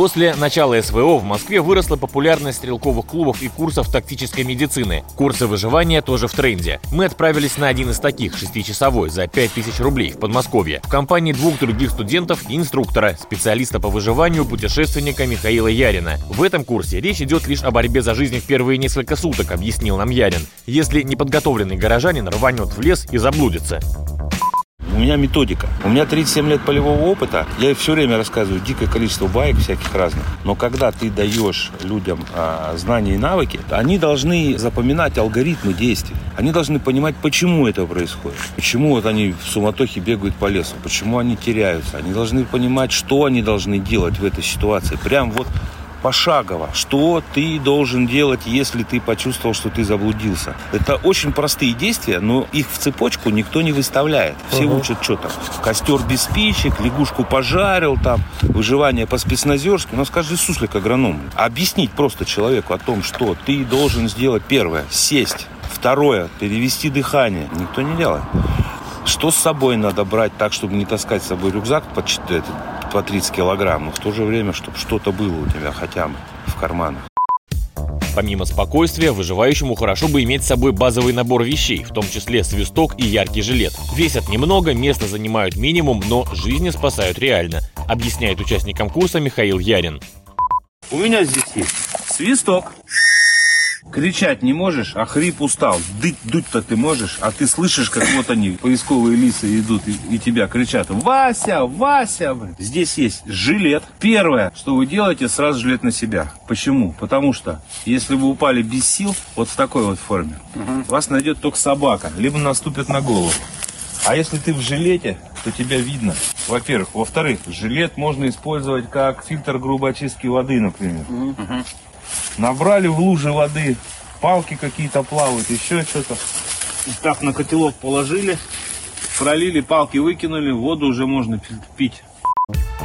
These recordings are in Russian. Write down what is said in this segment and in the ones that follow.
После начала СВО в Москве выросла популярность стрелковых клубов и курсов тактической медицины. Курсы выживания тоже в тренде. Мы отправились на один из таких, шестичасовой, за 5000 рублей в Подмосковье. В компании двух других студентов и инструктора, специалиста по выживанию, путешественника Михаила Ярина. В этом курсе речь идет лишь о борьбе за жизнь в первые несколько суток, объяснил нам Ярин. Если неподготовленный горожанин рванет в лес и заблудится. Меня методика. У меня 37 лет полевого опыта. Я все время рассказываю дикое количество баек всяких разных. Но когда ты даешь людям а, знания и навыки, они должны запоминать алгоритмы действий. Они должны понимать, почему это происходит. Почему вот они в суматохе бегают по лесу. Почему они теряются. Они должны понимать, что они должны делать в этой ситуации. Прям вот пошагово, что ты должен делать, если ты почувствовал, что ты заблудился. Это очень простые действия, но их в цепочку никто не выставляет. Все uh-huh. учат что-то. Костер без спичек, лягушку пожарил, там, выживание по спецназерски. У нас каждый суслик агроном. Объяснить просто человеку о том, что ты должен сделать первое, сесть. Второе, перевести дыхание. Никто не делает. Что с собой надо брать так, чтобы не таскать с собой рюкзак по, по 30 килограмм, но в то же время, чтобы что-то было у тебя хотя бы в карманах. Помимо спокойствия, выживающему хорошо бы иметь с собой базовый набор вещей, в том числе свисток и яркий жилет. Весят немного, место занимают минимум, но жизни спасают реально, объясняет участникам курса Михаил Ярин. У меня здесь есть свисток, Кричать не можешь, а хрип устал. Дыть, дуть-то ты можешь, а ты слышишь, как вот они, поисковые лисы идут и, и тебя кричат. Вася, Вася! Здесь есть жилет. Первое, что вы делаете, сразу жилет на себя. Почему? Потому что, если вы упали без сил, вот в такой вот форме, угу. вас найдет только собака, либо наступит на голову. А если ты в жилете, то тебя видно. Во-первых. Во-вторых, жилет можно использовать как фильтр грубой очистки воды, например. Угу. Набрали в луже воды, палки какие-то плавают, еще что-то. Так на котелок положили, пролили, палки выкинули, воду уже можно пить.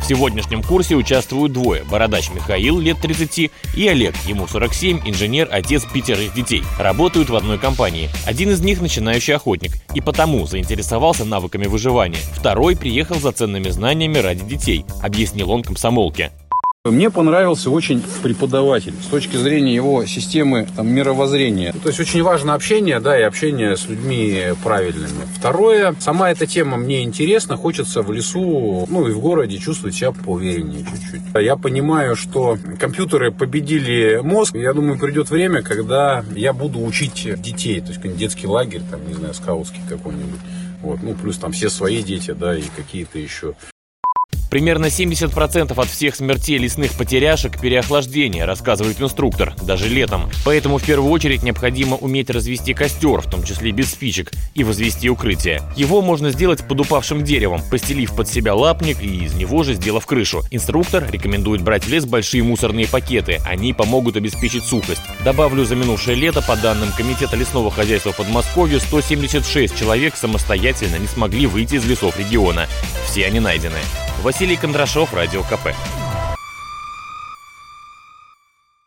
В сегодняшнем курсе участвуют двое. Бородач Михаил, лет 30, и Олег, ему 47, инженер, отец пятерых детей. Работают в одной компании. Один из них начинающий охотник, и потому заинтересовался навыками выживания. Второй приехал за ценными знаниями ради детей, объяснил он комсомолке. Мне понравился очень преподаватель с точки зрения его системы там, мировоззрения. То есть очень важно общение, да, и общение с людьми правильными. Второе, сама эта тема мне интересна, хочется в лесу, ну и в городе чувствовать себя поувереннее чуть-чуть. Я понимаю, что компьютеры победили мозг. Я думаю, придет время, когда я буду учить детей, то есть детский лагерь, там, не знаю, скаутский какой-нибудь. Вот, ну, плюс там все свои дети, да, и какие-то еще Примерно 70% от всех смертей лесных потеряшек – переохлаждение, рассказывает инструктор, даже летом. Поэтому в первую очередь необходимо уметь развести костер, в том числе без спичек, и возвести укрытие. Его можно сделать под упавшим деревом, постелив под себя лапник и из него же сделав крышу. Инструктор рекомендует брать в лес большие мусорные пакеты, они помогут обеспечить сухость. Добавлю, за минувшее лето, по данным Комитета лесного хозяйства Подмосковья, 176 человек самостоятельно не смогли выйти из лесов региона. Все они найдены. Василий Кондрашов, Радио КП.